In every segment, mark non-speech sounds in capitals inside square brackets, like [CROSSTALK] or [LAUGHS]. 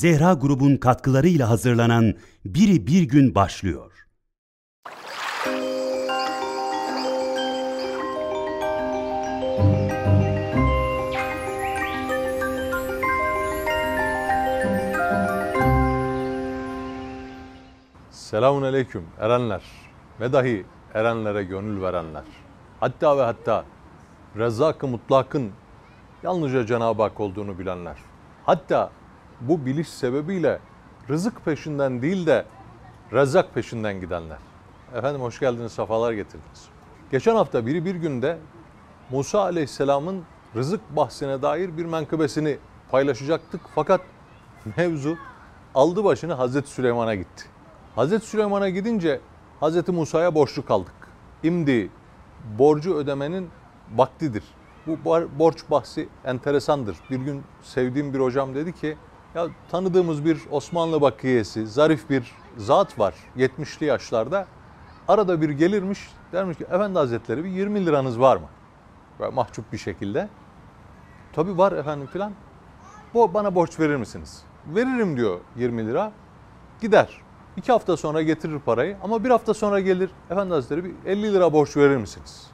Zehra grubun katkılarıyla hazırlanan Biri Bir Gün başlıyor. Selamun aleyküm erenler ve dahi erenlere gönül verenler. Hatta ve hatta Rezzak-ı Mutlak'ın yalnızca Cenab-ı Hak olduğunu bilenler. Hatta bu biliş sebebiyle rızık peşinden değil de Rezzak peşinden gidenler. Efendim hoş geldiniz, sefalar getirdiniz. Geçen hafta biri bir günde Musa Aleyhisselam'ın rızık bahsine dair bir menkıbesini paylaşacaktık. Fakat mevzu aldı başını Hazreti Süleyman'a gitti. Hazreti Süleyman'a gidince Hazreti Musa'ya borçlu kaldık. İmdi borcu ödemenin vaktidir. Bu borç bahsi enteresandır. Bir gün sevdiğim bir hocam dedi ki ya tanıdığımız bir Osmanlı bakiyesi, zarif bir zat var 70'li yaşlarda. Arada bir gelirmiş dermiş ki efendi hazretleri bir 20 liranız var mı? Böyle mahcup bir şekilde. Tabii var efendim filan. Bu bana borç verir misiniz? Veririm diyor 20 lira. Gider. İki hafta sonra getirir parayı ama bir hafta sonra gelir. Efendi Hazretleri bir 50 lira borç verir misiniz?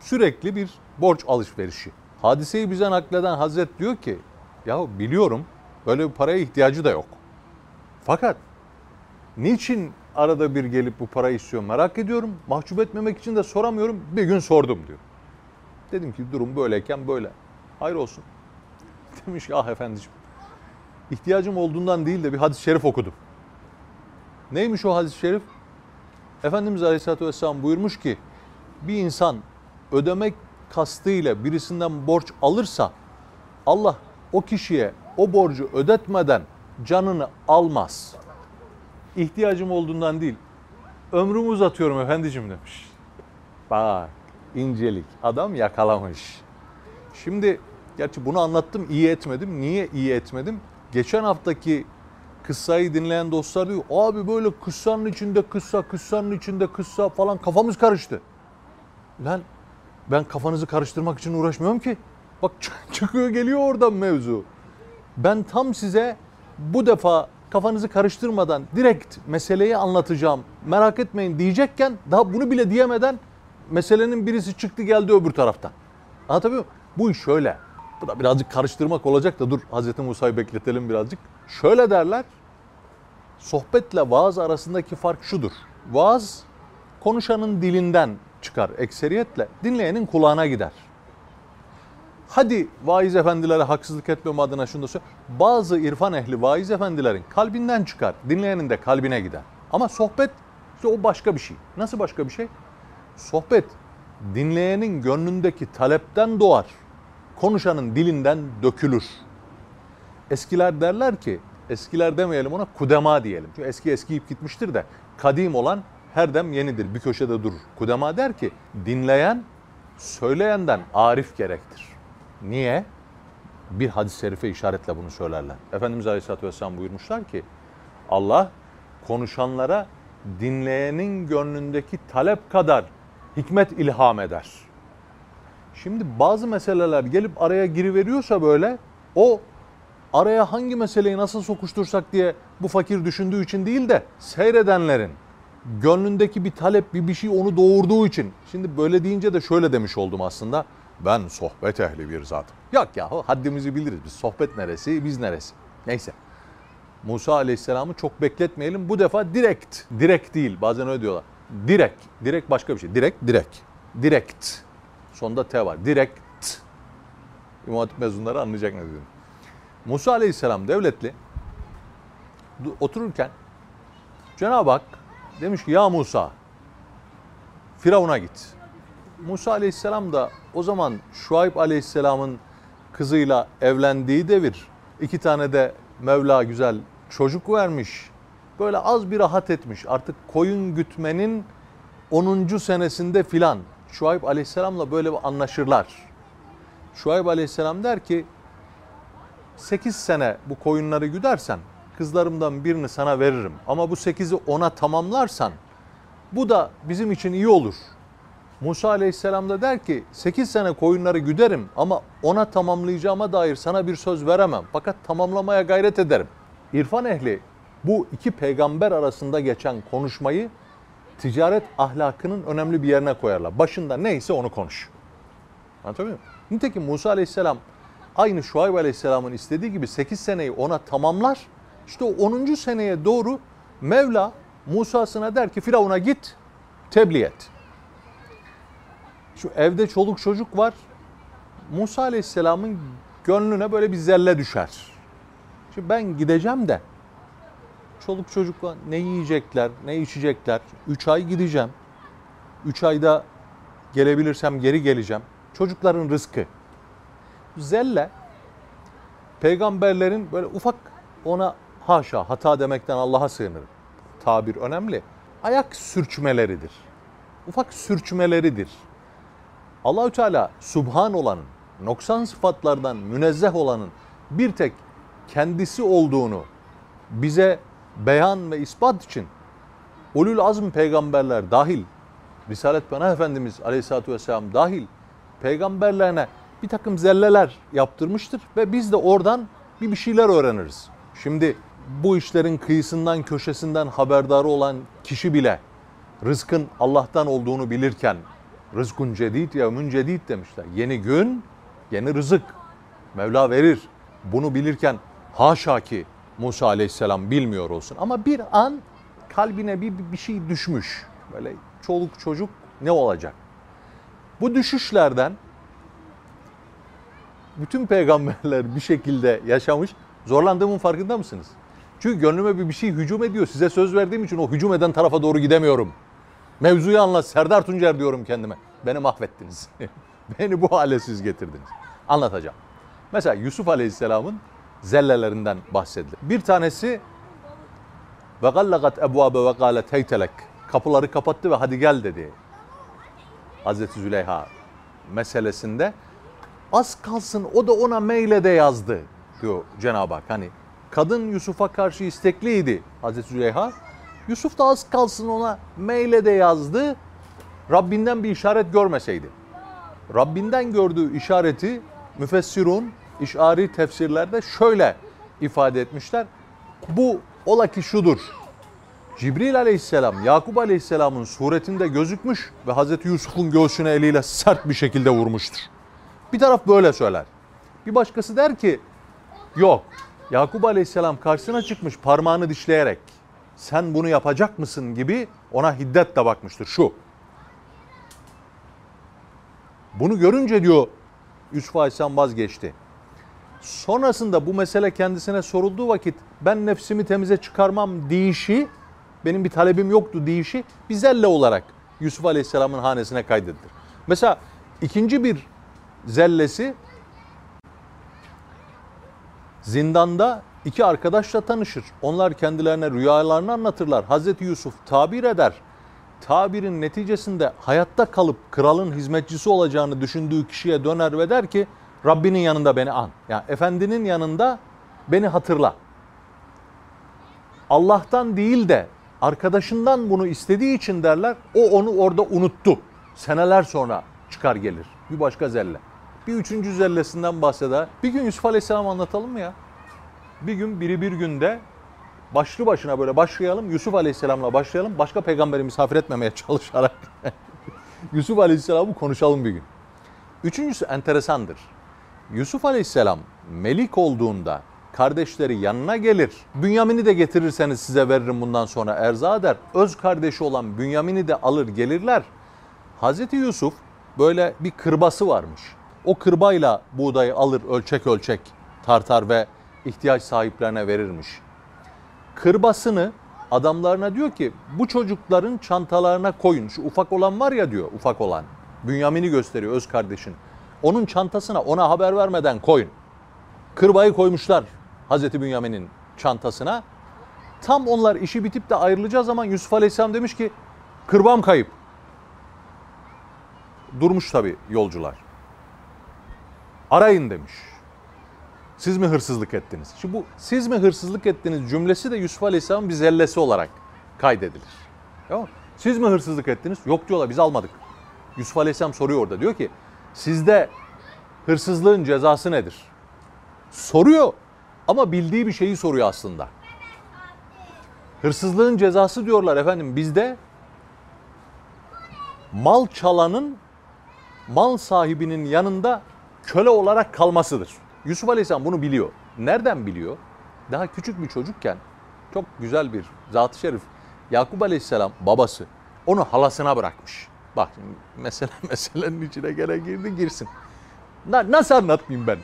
Sürekli bir borç alışverişi. Hadiseyi bize nakleden Hazret diyor ki ya biliyorum böyle bir paraya ihtiyacı da yok. Fakat niçin arada bir gelip bu parayı istiyor merak ediyorum. Mahcup etmemek için de soramıyorum. Bir gün sordum diyor. Dedim ki durum böyleyken böyle. Hayır olsun. [LAUGHS] Demiş ki ah efendiciğim. İhtiyacım olduğundan değil de bir hadis-i şerif okudum. Neymiş o hadis-i şerif? Efendimiz Aleyhisselatü Vesselam buyurmuş ki bir insan ödemek kastıyla birisinden borç alırsa Allah o kişiye o borcu ödetmeden canını almaz. İhtiyacım olduğundan değil, ömrümü uzatıyorum efendicim demiş. Bak incelik adam yakalamış. Şimdi gerçi bunu anlattım iyi etmedim. Niye iyi etmedim? Geçen haftaki kıssayı dinleyen dostlar diyor abi böyle kıssanın içinde kıssa, kıssanın içinde kıssa falan kafamız karıştı. Lan ben kafanızı karıştırmak için uğraşmıyorum ki. Bak çıkıyor geliyor oradan mevzu. Ben tam size bu defa kafanızı karıştırmadan direkt meseleyi anlatacağım. Merak etmeyin diyecekken daha bunu bile diyemeden meselenin birisi çıktı geldi öbür taraftan. Anlatabiliyor muyum? Bu iş şöyle. Bu da birazcık karıştırmak olacak da dur Hazreti Musa'yı bekletelim birazcık. Şöyle derler. Sohbetle vaaz arasındaki fark şudur. Vaaz konuşanın dilinden çıkar ekseriyetle, dinleyenin kulağına gider. Hadi vaiz efendilere haksızlık etmem adına şunu da söyle. Bazı irfan ehli vaiz efendilerin kalbinden çıkar, dinleyenin de kalbine gider. Ama sohbet işte o başka bir şey. Nasıl başka bir şey? Sohbet dinleyenin gönlündeki talepten doğar. Konuşanın dilinden dökülür. Eskiler derler ki, eskiler demeyelim ona kudema diyelim. Çünkü eski eskiyip gitmiştir de kadim olan her dem yenidir. Bir köşede durur. Kudema der ki dinleyen söyleyenden arif gerektir. Niye? Bir hadis-i şerife işaretle bunu söylerler. Efendimiz Aleyhisselatü Vesselam buyurmuşlar ki Allah konuşanlara dinleyenin gönlündeki talep kadar hikmet ilham eder. Şimdi bazı meseleler gelip araya giriveriyorsa böyle o araya hangi meseleyi nasıl sokuştursak diye bu fakir düşündüğü için değil de seyredenlerin gönlündeki bir talep bir bir şey onu doğurduğu için. Şimdi böyle deyince de şöyle demiş oldum aslında. Ben sohbet ehli bir zatım. Yok ya haddimizi biliriz biz. Sohbet neresi biz neresi. Neyse. Musa Aleyhisselam'ı çok bekletmeyelim. Bu defa direkt, direkt değil. Bazen öyle diyorlar. Direkt, direkt başka bir şey. Direkt, direkt. Direkt. Sonunda T var. Direkt. İmam Hatip mezunları anlayacak ne dedim. Musa Aleyhisselam devletli otururken Cenab-ı Hak demiş ki ya Musa Firavun'a git. Musa Aleyhisselam da o zaman Şuayb Aleyhisselam'ın kızıyla evlendiği devir. iki tane de Mevla güzel çocuk vermiş. Böyle az bir rahat etmiş. Artık koyun gütmenin 10. senesinde filan Şuayb Aleyhisselam'la böyle anlaşırlar. Şuayb Aleyhisselam der ki 8 sene bu koyunları güdersen kızlarımdan birini sana veririm. Ama bu 8'i ona tamamlarsan bu da bizim için iyi olur. Musa Aleyhisselam da der ki 8 sene koyunları güderim ama ona tamamlayacağıma dair sana bir söz veremem. Fakat tamamlamaya gayret ederim. İrfan ehli bu iki peygamber arasında geçen konuşmayı ticaret ahlakının önemli bir yerine koyarlar. Başında neyse onu konuş. Anlatabiliyor muyum? Nitekim Musa Aleyhisselam aynı Şuayb Aleyhisselam'ın istediği gibi 8 seneyi ona tamamlar. İşte o 10. seneye doğru Mevla Musa'sına der ki Firavun'a git tebliğ et. Şu evde çoluk çocuk var. Musa Aleyhisselam'ın gönlüne böyle bir zelle düşer. Şimdi ben gideceğim de çoluk çocukla ne yiyecekler, ne içecekler. Üç ay gideceğim. Üç ayda gelebilirsem geri geleceğim. Çocukların rızkı. Zelle peygamberlerin böyle ufak ona haşa hata demekten Allah'a sığınırım. Tabir önemli. Ayak sürçmeleridir. Ufak sürçmeleridir. Allahü Teala subhan olanın, noksan sıfatlardan münezzeh olanın bir tek kendisi olduğunu bize beyan ve ispat için ulul azm peygamberler dahil, Risalet Pena Efendimiz Aleyhisselatü Vesselam dahil peygamberlerine bir takım zelleler yaptırmıştır ve biz de oradan bir bir şeyler öğreniriz. Şimdi bu işlerin kıyısından köşesinden haberdarı olan kişi bile rızkın Allah'tan olduğunu bilirken rızkun cedid ya müncedid demişler. Yeni gün, yeni rızık. Mevla verir. Bunu bilirken haşa ki Musa aleyhisselam bilmiyor olsun. Ama bir an kalbine bir, bir şey düşmüş. Böyle çoluk çocuk ne olacak? Bu düşüşlerden bütün peygamberler bir şekilde yaşamış. Zorlandığımın farkında mısınız? Çünkü gönlüme bir, bir şey hücum ediyor. Size söz verdiğim için o hücum eden tarafa doğru gidemiyorum. Mevzuyu anlat Serdar Tuncer diyorum kendime. Beni mahvettiniz. [LAUGHS] Beni bu hale siz getirdiniz. Anlatacağım. Mesela Yusuf Aleyhisselam'ın zellelerinden bahsedilir. Bir tanesi ve gallagat ebvabe ve galet heytelek. Kapıları kapattı ve hadi gel dedi. Hazreti Züleyha meselesinde az kalsın o da ona meyle de yazdı diyor Cenab-ı Hak. Hani kadın Yusuf'a karşı istekliydi Hazreti Züleyha. Yusuf da az kalsın ona meyle de yazdı. Rabbinden bir işaret görmeseydi. Rabbinden gördüğü işareti müfessirun, işari tefsirlerde şöyle ifade etmişler. Bu ola ki şudur. Cibril aleyhisselam Yakup aleyhisselamın suretinde gözükmüş ve Hazreti Yusuf'un göğsüne eliyle sert bir şekilde vurmuştur. Bir taraf böyle söyler. Bir başkası der ki yok Yakup aleyhisselam karşısına çıkmış parmağını dişleyerek sen bunu yapacak mısın gibi ona hiddetle bakmıştır şu. Bunu görünce diyor Yusuf Aleyhisselam vazgeçti. Sonrasında bu mesele kendisine sorulduğu vakit ben nefsimi temize çıkarmam deyişi, benim bir talebim yoktu deyişi bir zelle olarak Yusuf Aleyhisselam'ın hanesine kaydedilir. Mesela ikinci bir zellesi zindanda iki arkadaşla tanışır. Onlar kendilerine rüyalarını anlatırlar. Hazreti Yusuf tabir eder. Tabirin neticesinde hayatta kalıp kralın hizmetçisi olacağını düşündüğü kişiye döner ve der ki Rabbinin yanında beni an. Yani efendinin yanında beni hatırla. Allah'tan değil de arkadaşından bunu istediği için derler. O onu orada unuttu. Seneler sonra çıkar gelir. Bir başka zelle. Bir üçüncü zellesinden bahseder. Bir gün Yusuf Aleyhisselam anlatalım mı ya? Bir gün biri bir günde başlı başına böyle başlayalım. Yusuf Aleyhisselam'la başlayalım. Başka peygamberi misafir etmemeye [LAUGHS] çalışarak Yusuf Aleyhisselam'ı konuşalım bir gün. Üçüncüsü enteresandır. Yusuf Aleyhisselam melik olduğunda kardeşleri yanına gelir. Bünyamin'i de getirirseniz size veririm bundan sonra erza der. Öz kardeşi olan Bünyamin'i de alır gelirler. Hazreti Yusuf böyle bir kırbası varmış. O kırbayla buğdayı alır ölçek ölçek tartar ve ihtiyaç sahiplerine verirmiş. Kırbasını adamlarına diyor ki bu çocukların çantalarına koyun. Şu ufak olan var ya diyor ufak olan. Bünyamin'i gösteriyor öz kardeşin. Onun çantasına ona haber vermeden koyun. Kırbayı koymuşlar Hazreti Bünyamin'in çantasına. Tam onlar işi bitip de ayrılacağı zaman Yusuf Aleyhisselam demiş ki kırbam kayıp. Durmuş tabii yolcular. Arayın demiş. Siz mi hırsızlık ettiniz? Şimdi bu siz mi hırsızlık ettiniz cümlesi de Yusuf Aleyhisselam'ın bir zellesi olarak kaydedilir. Tamam? Siz mi hırsızlık ettiniz? Yok diyorlar biz almadık. Yusuf Aleyhisselam soruyor orada. Diyor ki sizde hırsızlığın cezası nedir? Soruyor ama bildiği bir şeyi soruyor aslında. Hırsızlığın cezası diyorlar efendim bizde mal çalanın mal sahibinin yanında köle olarak kalmasıdır. Yusuf Aleyhisselam bunu biliyor. Nereden biliyor? Daha küçük bir çocukken çok güzel bir zat-ı şerif Yakup Aleyhisselam babası onu halasına bırakmış. Bak mesele [LAUGHS] meselenin içine gene girdi girsin. Na- Nasıl anlatmayayım ben?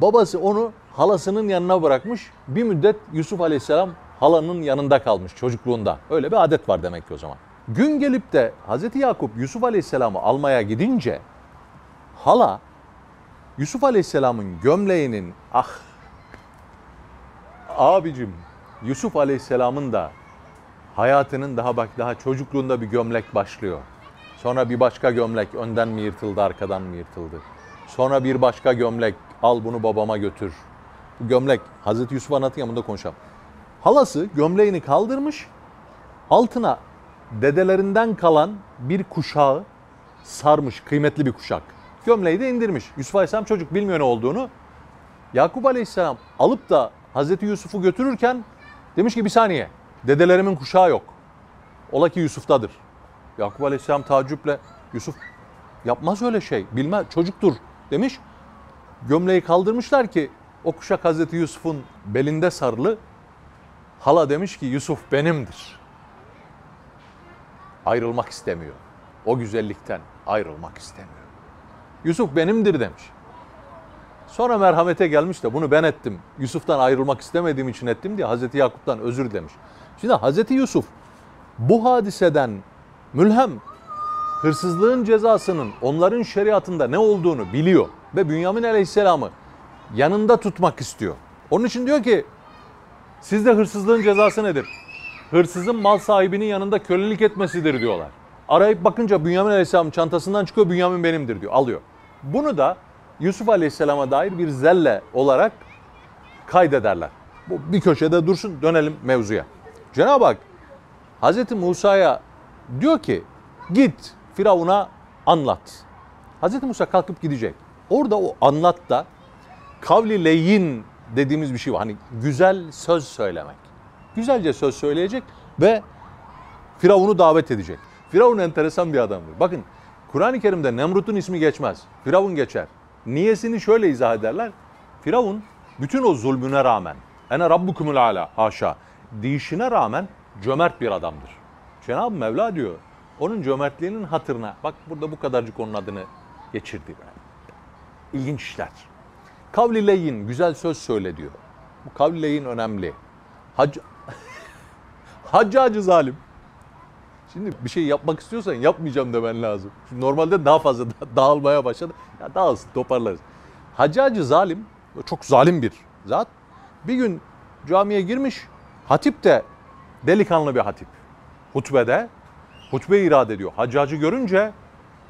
Babası onu halasının yanına bırakmış. Bir müddet Yusuf Aleyhisselam halanın yanında kalmış çocukluğunda. Öyle bir adet var demek ki o zaman. Gün gelip de Hazreti Yakup Yusuf Aleyhisselam'ı almaya gidince hala Yusuf Aleyhisselam'ın gömleğinin ah abicim Yusuf Aleyhisselam'ın da hayatının daha bak daha çocukluğunda bir gömlek başlıyor. Sonra bir başka gömlek önden mi yırtıldı arkadan mı yırtıldı? Sonra bir başka gömlek al bunu babama götür. Bu gömlek Hazreti Yusuf anlatıyor bunda konuşalım. Halası gömleğini kaldırmış altına dedelerinden kalan bir kuşağı sarmış kıymetli bir kuşak. Gömleği de indirmiş. Yusuf Aleyhisselam çocuk bilmiyor ne olduğunu. Yakup Aleyhisselam alıp da Hazreti Yusuf'u götürürken demiş ki bir saniye dedelerimin kuşağı yok. Ola ki Yusuf'tadır. Yakup Aleyhisselam tacüple Yusuf yapmaz öyle şey bilmez çocuktur demiş. Gömleği kaldırmışlar ki o kuşak Hazreti Yusuf'un belinde sarılı. Hala demiş ki Yusuf benimdir. Ayrılmak istemiyor. O güzellikten ayrılmak istemiyor. Yusuf benimdir demiş. Sonra merhamete gelmiş de bunu ben ettim. Yusuf'tan ayrılmak istemediğim için ettim diye Hazreti Yakup'tan özür dilemiş. Şimdi Hazreti Yusuf bu hadiseden mülhem hırsızlığın cezasının onların şeriatında ne olduğunu biliyor ve Bünyamin Aleyhisselam'ı yanında tutmak istiyor. Onun için diyor ki sizde hırsızlığın cezası nedir? Hırsızın mal sahibinin yanında kölelik etmesidir diyorlar. Arayıp bakınca Bünyamin Aleyhisselam'ın çantasından çıkıyor Bünyamin benimdir diyor alıyor. Bunu da Yusuf Aleyhisselam'a dair bir zelle olarak kaydederler. Bu bir köşede dursun dönelim mevzuya. Cenab-ı Hak Hazreti Musa'ya diyor ki git Firavun'a anlat. Hazreti Musa kalkıp gidecek. Orada o anlatta kavli leyin dediğimiz bir şey var. Hani güzel söz söylemek. Güzelce söz söyleyecek ve Firavun'u davet edecek. Firavun enteresan bir adamdır. Bakın Kur'an-ı Kerim'de Nemrut'un ismi geçmez. Firavun geçer. Niyesini şöyle izah ederler. Firavun bütün o zulmüne rağmen, ene rabbukumul ala haşa, deyişine rağmen cömert bir adamdır. Cenab-ı Mevla diyor, onun cömertliğinin hatırına, bak burada bu kadarcık onun adını geçirdi. İlginç işler. Kavli leyin, güzel söz söyle diyor. Bu kavli leyin önemli. Hac [LAUGHS] Haccacı zalim. Şimdi bir şey yapmak istiyorsan yapmayacağım demen lazım. Şimdi normalde daha fazla da- [LAUGHS] dağılmaya başladı. Ya dağılsın toparlarız. Haccacı zalim, çok zalim bir zat. Bir gün camiye girmiş, hatip de delikanlı bir hatip. Hutbede, hutbe irade ediyor. Haccacı görünce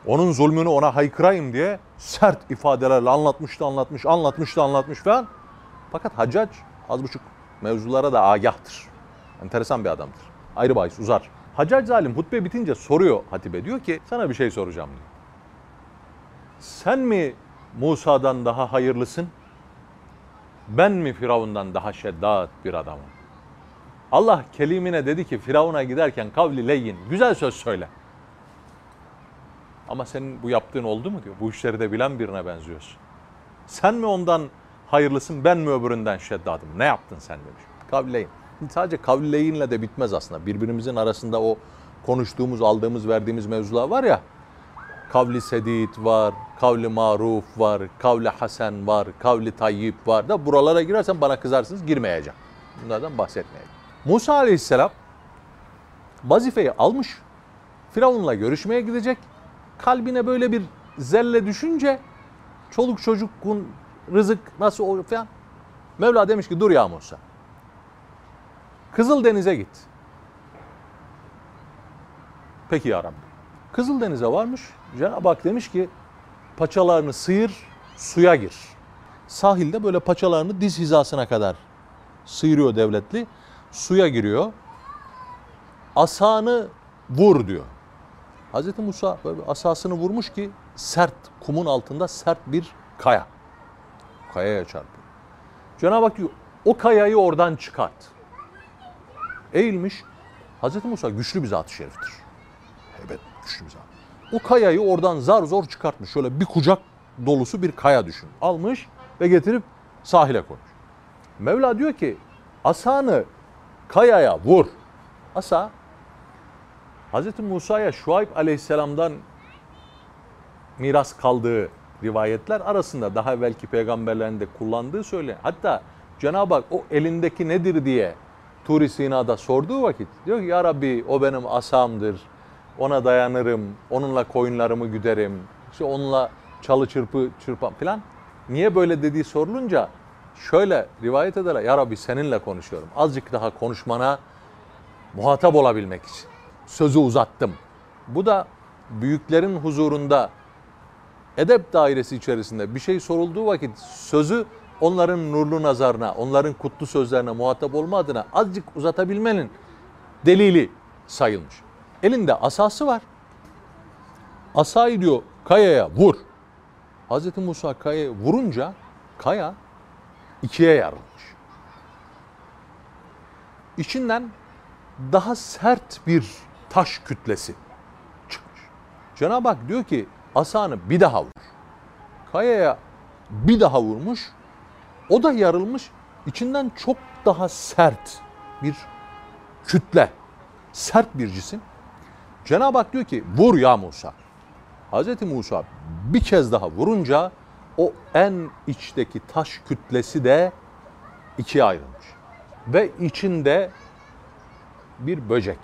onun zulmünü ona haykırayım diye sert ifadelerle anlatmıştı, anlatmış, anlatmıştı, anlatmış falan. Fakat Haccac az buçuk mevzulara da agahtır. Enteresan bir adamdır. Ayrı bahis uzar. Haccac zalim hutbe bitince soruyor hatibe diyor ki sana bir şey soracağım diyor. Sen mi Musa'dan daha hayırlısın? Ben mi Firavundan daha şeddat bir adamım? Allah kelimine dedi ki Firavun'a giderken kavli leyin güzel söz söyle. Ama senin bu yaptığın oldu mu diyor. Bu işleri de bilen birine benziyorsun. Sen mi ondan hayırlısın ben mi öbüründen şeddadım? Ne yaptın sen demiş. Kavleyin. Sadece kavleyinle de bitmez aslında. Birbirimizin arasında o konuştuğumuz, aldığımız, verdiğimiz mevzular var ya. Kavli sedid var, kavli maruf var, kavli hasen var, kavli tayyip var da buralara girersen bana kızarsınız girmeyeceğim. Bunlardan bahsetmeyeceğim. Musa aleyhisselam vazifeyi almış. Firavun'la görüşmeye gidecek. Kalbine böyle bir zelle düşünce çoluk çocukun rızık nasıl olur falan. Mevla demiş ki dur ya Musa. Kızıldeniz'e git. Peki ya Rabbi. Kızıldeniz'e varmış. Cenab-ı Hak demiş ki paçalarını sıyır, suya gir. Sahilde böyle paçalarını diz hizasına kadar sıyırıyor devletli. Suya giriyor. Asanı vur diyor. Hz. Musa böyle asasını vurmuş ki sert kumun altında sert bir kaya. Kayaya çarpıyor. Cenab-ı Hak diyor o kayayı oradan çıkart. Eğilmiş. Hz. Musa güçlü bir zat-ı şeriftir. Evet güçlü bir zat. O kayayı oradan zar zor çıkartmış. Şöyle bir kucak dolusu bir kaya düşün. Almış ve getirip sahile koymuş. Mevla diyor ki asanı kayaya vur. Asa Hz. Musa'ya Şuayb aleyhisselamdan miras kaldığı rivayetler arasında daha evvelki peygamberlerin de kullandığı söyle. Hatta Cenab-ı Hak o elindeki nedir diye Turi Sina'da sorduğu vakit diyor ki ya Rabbi o benim asamdır. Ona dayanırım. Onunla koyunlarımı güderim. İşte onunla çalı çırpı çırpam falan. Niye böyle dediği sorulunca şöyle rivayet ederler. Ya Rabbi seninle konuşuyorum. Azıcık daha konuşmana muhatap olabilmek için. Sözü uzattım. Bu da büyüklerin huzurunda edep dairesi içerisinde bir şey sorulduğu vakit sözü onların nurlu nazarına, onların kutlu sözlerine muhatap olma adına azıcık uzatabilmenin delili sayılmış. Elinde asası var. Asayı diyor kayaya vur. Hz. Musa kayaya vurunca kaya ikiye yarılmış. İçinden daha sert bir taş kütlesi çıkmış. Cenab-ı Hak diyor ki asanı bir daha vur. Kayaya bir daha vurmuş. O da yarılmış. İçinden çok daha sert bir kütle, sert bir cisim. Cenab-ı Hak diyor ki vur ya Musa. Hz. Musa bir kez daha vurunca o en içteki taş kütlesi de ikiye ayrılmış. Ve içinde bir böcek.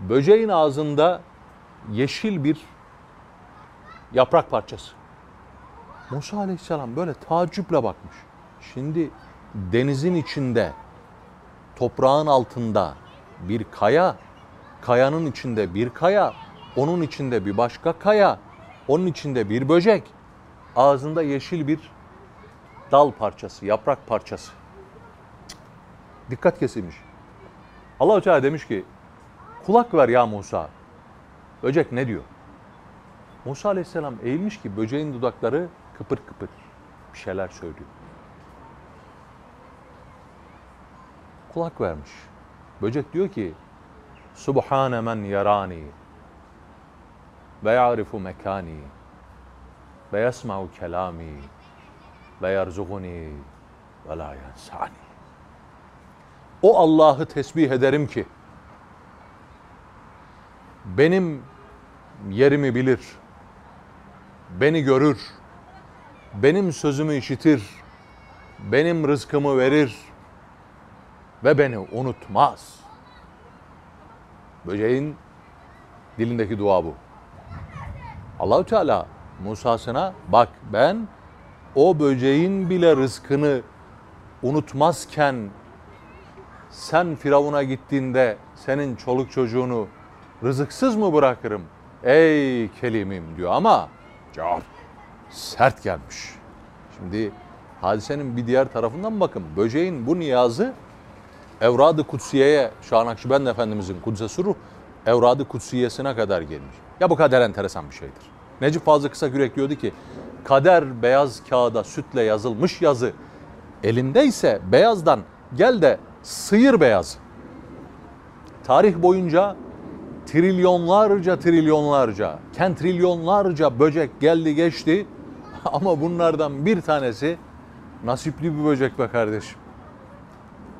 Böceğin ağzında yeşil bir yaprak parçası. Musa Aleyhisselam böyle tacüple bakmış. Şimdi denizin içinde, toprağın altında bir kaya, kayanın içinde bir kaya, onun içinde bir başka kaya, onun içinde bir böcek, ağzında yeşil bir dal parçası, yaprak parçası. Dikkat kesilmiş. Allah Teala demiş ki, kulak ver ya Musa. Böcek ne diyor? Musa Aleyhisselam eğilmiş ki böceğin dudakları kıpır kıpır bir şeyler söylüyor. Kulak vermiş. Böcek diyor ki Subhane men yarani ve ya'rifu mekani ve yesma'u kelami ve yerzuguni ve la yansani. O Allah'ı tesbih ederim ki benim yerimi bilir, beni görür, benim sözümü işitir, benim rızkımı verir ve beni unutmaz. Böceğin dilindeki dua bu. Allahü Teala Musa'sına bak ben o böceğin bile rızkını unutmazken sen Firavun'a gittiğinde senin çoluk çocuğunu rızıksız mı bırakırım? Ey kelimim diyor ama cevap sert gelmiş. Şimdi hadisenin bir diğer tarafından bakın. Böceğin bu niyazı Evrad-ı Kutsiye'ye Şah Nakşibend Efendimizin Kudüs'e suru Evrad-ı Kutsiyesine kadar gelmiş. Ya bu kadar enteresan bir şeydir. Necip Fazıl Kısakürek diyordu ki kader beyaz kağıda sütle yazılmış yazı elindeyse beyazdan gel de sıyır beyaz. Tarih boyunca trilyonlarca trilyonlarca, kentrilyonlarca böcek geldi geçti [LAUGHS] ama bunlardan bir tanesi nasipli bir böcek be kardeşim.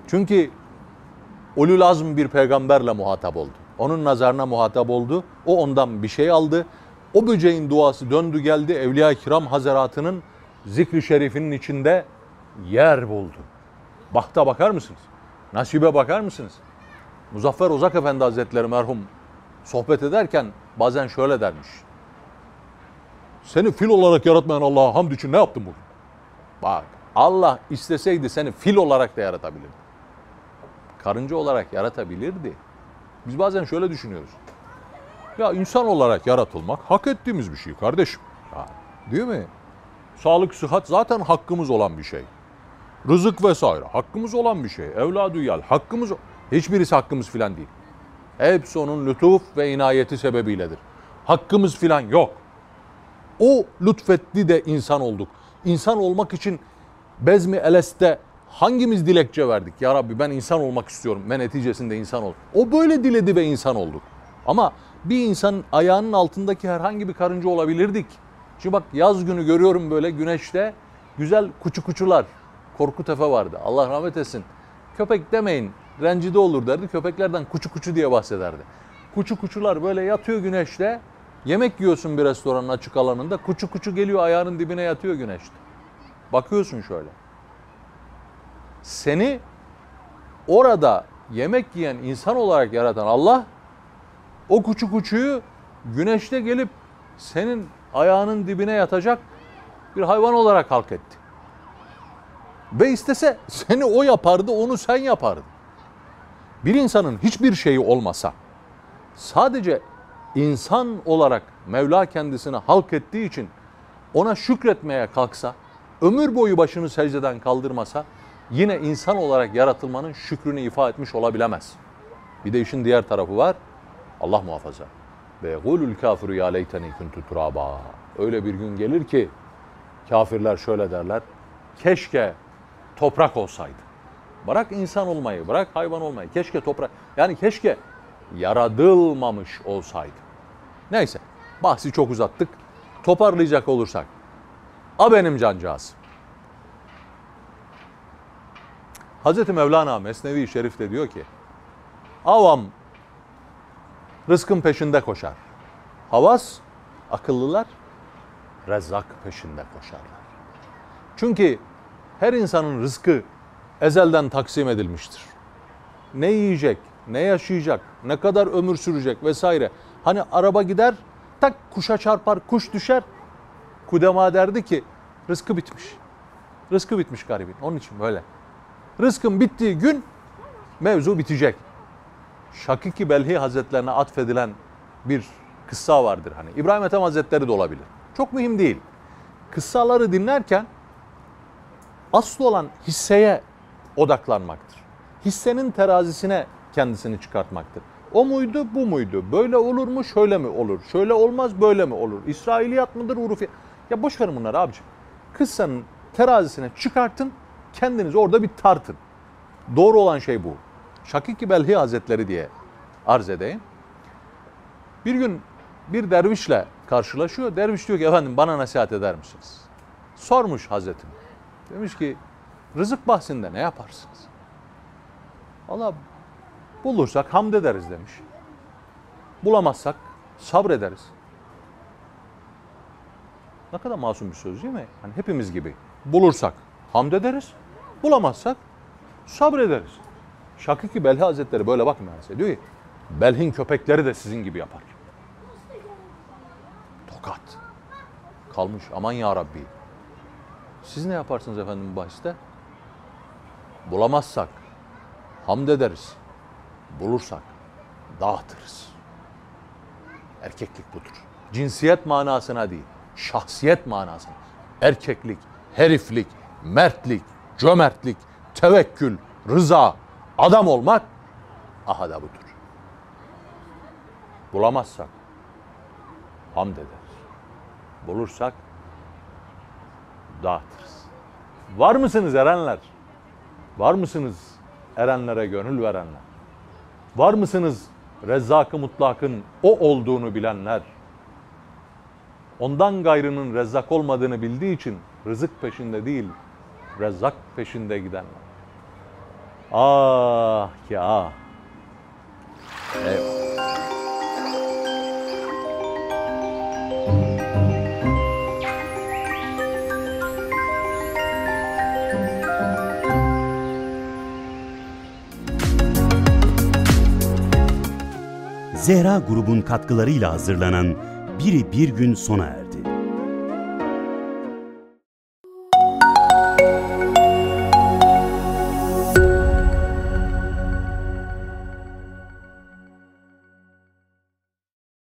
Çünkü ulul azm bir peygamberle muhatap oldu. Onun nazarına muhatap oldu. O ondan bir şey aldı. O böceğin duası döndü geldi Evliya-i Kiram Hazaratı'nın zikri şerifinin içinde yer buldu. Bahta bakar mısınız? Nasibe bakar mısınız? Muzaffer Ozak Efendi Hazretleri merhum sohbet ederken bazen şöyle dermiş. Seni fil olarak yaratmayan Allah'a hamd için ne yaptın bugün? Bak Allah isteseydi seni fil olarak da yaratabilirdi. Karınca olarak yaratabilirdi. Biz bazen şöyle düşünüyoruz. Ya insan olarak yaratılmak hak ettiğimiz bir şey kardeşim. Ya, değil mi? Sağlık, sıhhat zaten hakkımız olan bir şey. Rızık vesaire hakkımız olan bir şey. Evladı yal hakkımız hiçbirisi hakkımız filan değil. Hepsi onun lütuf ve inayeti sebebiyledir. hakkımız filan yok. O lütfetti de insan olduk. İnsan olmak için Bezmi Eles'te hangimiz dilekçe verdik? Ya Rabbi ben insan olmak istiyorum ve neticesinde insan ol. O böyle diledi ve insan olduk. Ama bir insanın ayağının altındaki herhangi bir karınca olabilirdik. Şimdi bak yaz günü görüyorum böyle güneşte güzel kuçu kuçular. Korku tefe vardı. Allah rahmet etsin. Köpek demeyin rencide olur derdi. Köpeklerden kuçu kuçu diye bahsederdi. Kuçu kuçular böyle yatıyor güneşte. Yemek yiyorsun bir restoranın açık alanında. Kuçu kuçu geliyor ayağının dibine yatıyor güneşte. Bakıyorsun şöyle. Seni orada yemek yiyen insan olarak yaratan Allah o kuçu kuçuyu güneşte gelip senin ayağının dibine yatacak bir hayvan olarak halk etti. Ve istese seni o yapardı, onu sen yapardın. Bir insanın hiçbir şeyi olmasa, sadece insan olarak Mevla kendisine halk ettiği için ona şükretmeye kalksa, ömür boyu başını secdeden kaldırmasa, yine insan olarak yaratılmanın şükrünü ifa etmiş olabilemez. Bir de işin diğer tarafı var. Allah muhafaza. Ve gulul kafiru ya leyteni kuntu turaba. Öyle bir gün gelir ki kafirler şöyle derler. Keşke toprak olsaydı. Bırak insan olmayı, bırak hayvan olmayı. Keşke toprak, yani keşke yaratılmamış olsaydı. Neyse, bahsi çok uzattık. Toparlayacak olursak. A benim cancağız. Hazreti Mevlana Mesnevi Şerif'te diyor ki, avam rızkın peşinde koşar. Havas, akıllılar, rezzak peşinde koşarlar. Çünkü her insanın rızkı ezelden taksim edilmiştir. Ne yiyecek, ne yaşayacak, ne kadar ömür sürecek vesaire. Hani araba gider, tak kuşa çarpar, kuş düşer. Kudema derdi ki rızkı bitmiş. Rızkı bitmiş garibin. Onun için böyle. Rızkın bittiği gün mevzu bitecek. Şakiki Belhi Hazretlerine atfedilen bir kıssa vardır hani. İbrahim Ethem Hazretleri de olabilir. Çok mühim değil. Kıssaları dinlerken asıl olan hisseye odaklanmaktır. Hissenin terazisine kendisini çıkartmaktır. O muydu, bu muydu? Böyle olur mu, şöyle mi olur? Şöyle olmaz, böyle mi olur? İsrailiyat mıdır, Urufi? Ya boş verin bunları abiciğim. Kıssanın terazisine çıkartın, kendiniz orada bir tartın. Doğru olan şey bu. Şakiki Belhi Hazretleri diye arz edeyim. Bir gün bir dervişle karşılaşıyor. Derviş diyor ki efendim bana nasihat eder misiniz? Sormuş Hazretim. Demiş ki rızık bahsinde ne yaparsınız? Valla bulursak hamd ederiz demiş. Bulamazsak sabrederiz. Ne kadar masum bir söz değil mi? Hani hepimiz gibi. Bulursak hamd ederiz. Bulamazsak sabrederiz. Şakiki Belhi Hazretleri böyle bakmıyor. Diyor ki Belhin köpekleri de sizin gibi yapar. Tokat. Kalmış aman ya Rabbi. Siz ne yaparsınız efendim bahiste? Bulamazsak hamd ederiz. Bulursak dağıtırız. Erkeklik budur. Cinsiyet manasına değil, şahsiyet manasına. Erkeklik, heriflik, mertlik, cömertlik, tevekkül, rıza, adam olmak aha da budur. Bulamazsak hamd ederiz. Bulursak dağıtırız. Var mısınız erenler? Var mısınız erenlere gönül verenler? Var mısınız Rezzak-ı Mutlak'ın o olduğunu bilenler? Ondan gayrının rezzak olmadığını bildiği için rızık peşinde değil, rezzak peşinde gidenler. Ah ki ah. Eyvallah. Zehra grubun katkılarıyla hazırlanan Biri Bir Gün sona erdi.